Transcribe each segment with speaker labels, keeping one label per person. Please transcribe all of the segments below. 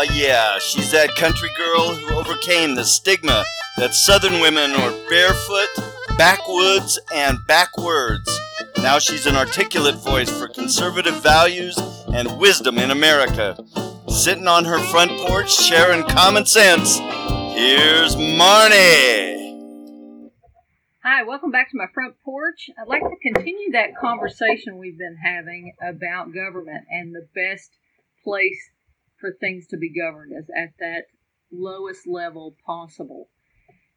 Speaker 1: Oh, yeah, she's that country girl who overcame the stigma that southern women are barefoot, backwoods, and backwards. Now she's an articulate voice for conservative values and wisdom in America. Sitting on her front porch sharing common sense, here's Marnie.
Speaker 2: Hi, welcome back to my front porch. I'd like to continue that conversation we've been having about government and the best place for things to be governed is at that lowest level possible.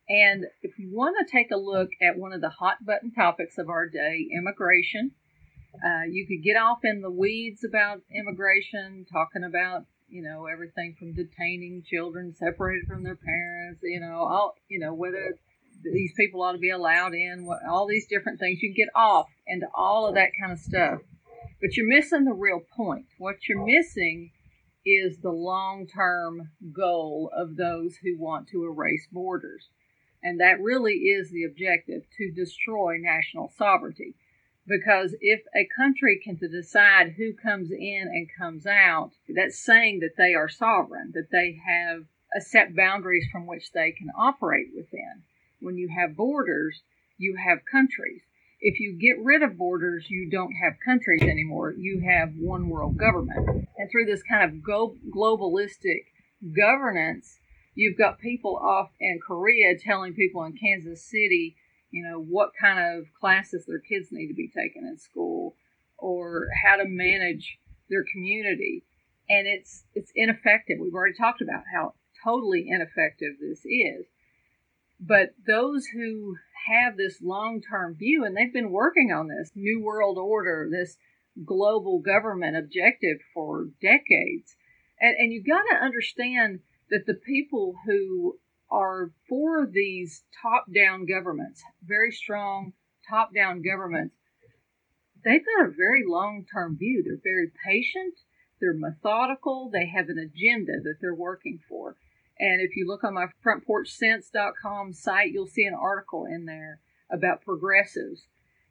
Speaker 2: And if you want to take a look at one of the hot button topics of our day, immigration, uh, you could get off in the weeds about immigration, talking about you know everything from detaining children separated from their parents, you know all you know whether these people ought to be allowed in, all these different things. You can get off into all of that kind of stuff, but you're missing the real point. What you're missing is the long term goal of those who want to erase borders. And that really is the objective to destroy national sovereignty. Because if a country can decide who comes in and comes out, that's saying that they are sovereign, that they have a set boundaries from which they can operate within. When you have borders, you have countries. If you get rid of borders, you don't have countries anymore. You have one world government. And through this kind of go- globalistic governance, you've got people off in Korea telling people in Kansas City, you know, what kind of classes their kids need to be taking in school or how to manage their community. And it's it's ineffective. We've already talked about how totally ineffective this is. But those who have this long term view, and they've been working on this New World Order, this global government objective for decades. And, and you've got to understand that the people who are for these top down governments, very strong top down governments, they've got a very long term view. They're very patient, they're methodical, they have an agenda that they're working for. And if you look on my frontporchsense.com site, you'll see an article in there about progressives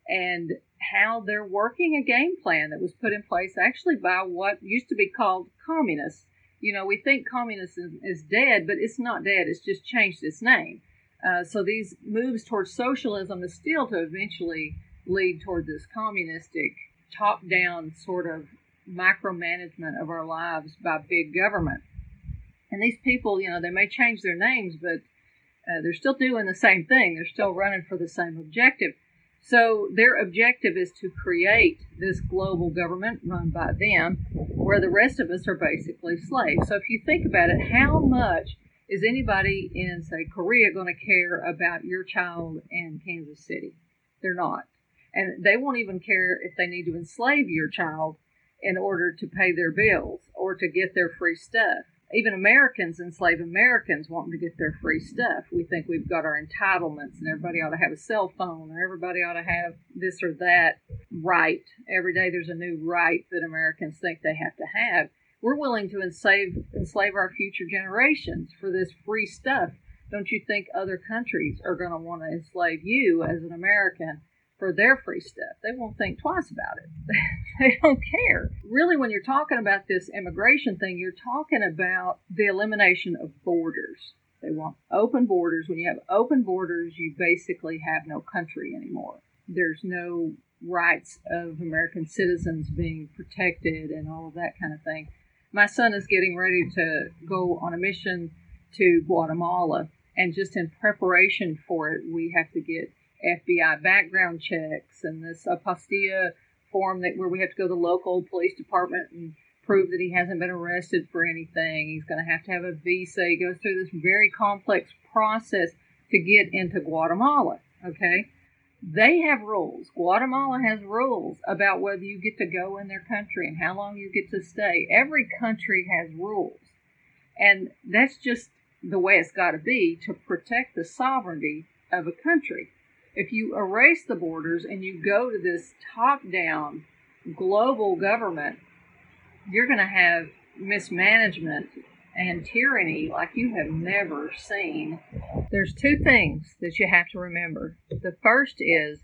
Speaker 2: and how they're working a game plan that was put in place actually by what used to be called communists. You know, we think communism is dead, but it's not dead, it's just changed its name. Uh, so these moves towards socialism is still to eventually lead toward this communistic, top down sort of micromanagement of our lives by big government. And these people, you know, they may change their names, but uh, they're still doing the same thing. They're still running for the same objective. So their objective is to create this global government run by them, where the rest of us are basically slaves. So if you think about it, how much is anybody in, say, Korea going to care about your child in Kansas City? They're not. And they won't even care if they need to enslave your child in order to pay their bills or to get their free stuff even Americans enslaved Americans wanting to get their free stuff. We think we've got our entitlements and everybody ought to have a cell phone or everybody ought to have this or that right. Every day there's a new right that Americans think they have to have. We're willing to enslave enslave our future generations for this free stuff. Don't you think other countries are going to want to enslave you as an American for their free stuff. They won't think twice about it. they don't care. Really, when you're talking about this immigration thing, you're talking about the elimination of borders. They want open borders. When you have open borders, you basically have no country anymore. There's no rights of American citizens being protected and all of that kind of thing. My son is getting ready to go on a mission to Guatemala, and just in preparation for it, we have to get FBI background checks and this apostilla form that where we have to go to the local police department and prove that he hasn't been arrested for anything. He's going to have to have a visa. He goes through this very complex process to get into Guatemala. Okay. They have rules. Guatemala has rules about whether you get to go in their country and how long you get to stay. Every country has rules. And that's just the way it's got to be to protect the sovereignty of a country if you erase the borders and you go to this top down global government, you're going to have mismanagement and tyranny like you have never seen. There's two things that you have to remember. The first is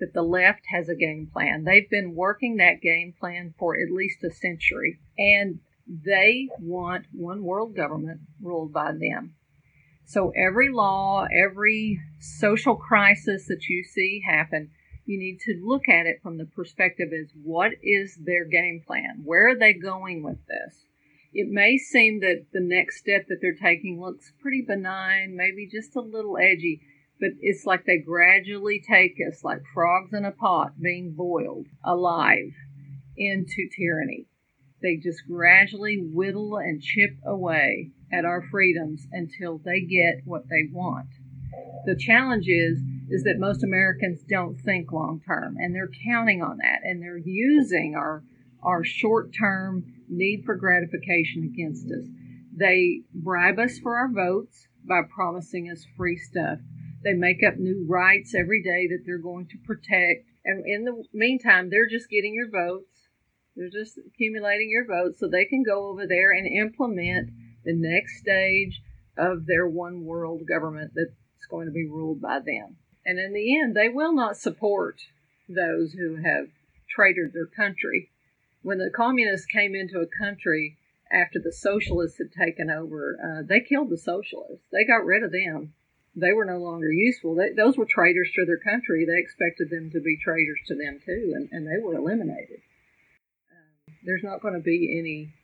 Speaker 2: that the left has a game plan. They've been working that game plan for at least a century. And They want one world government ruled by them. So every law, every social crisis that you see happen, you need to look at it from the perspective as what is their game plan? Where are they going with this? It may seem that the next step that they're taking looks pretty benign, maybe just a little edgy, but it's like they gradually take us like frogs in a pot being boiled alive into tyranny. They just gradually whittle and chip away at our freedoms until they get what they want. The challenge is is that most Americans don't think long term and they're counting on that and they're using our our short-term need for gratification against us. They bribe us for our votes by promising us free stuff. They make up new rights every day that they're going to protect. And in the meantime, they're just getting your votes. They're just accumulating your votes so they can go over there and implement the next stage of their one world government that's going to be ruled by them. And in the end, they will not support those who have traitored their country. When the communists came into a country after the socialists had taken over, uh, they killed the socialists. They got rid of them. They were no longer useful. They, those were traitors to their country. They expected them to be traitors to them too, and, and they were eliminated. Um, there's not going to be any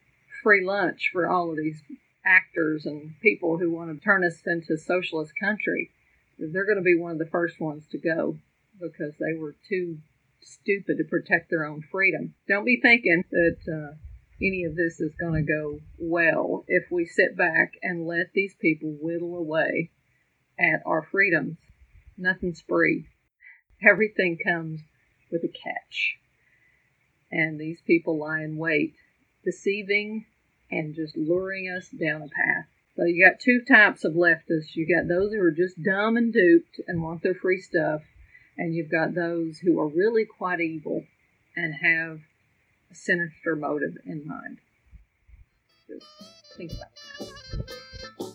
Speaker 2: free lunch for all of these actors and people who want to turn us into a socialist country. They're going to be one of the first ones to go because they were too stupid to protect their own freedom. Don't be thinking that uh, any of this is going to go well if we sit back and let these people whittle away at our freedoms. Nothing's free. Everything comes with a catch. And these people lie in wait, deceiving and just luring us down a path. So you got two types of leftists. You got those who are just dumb and duped and want their free stuff, and you've got those who are really quite evil and have a sinister motive in mind. Just think about that.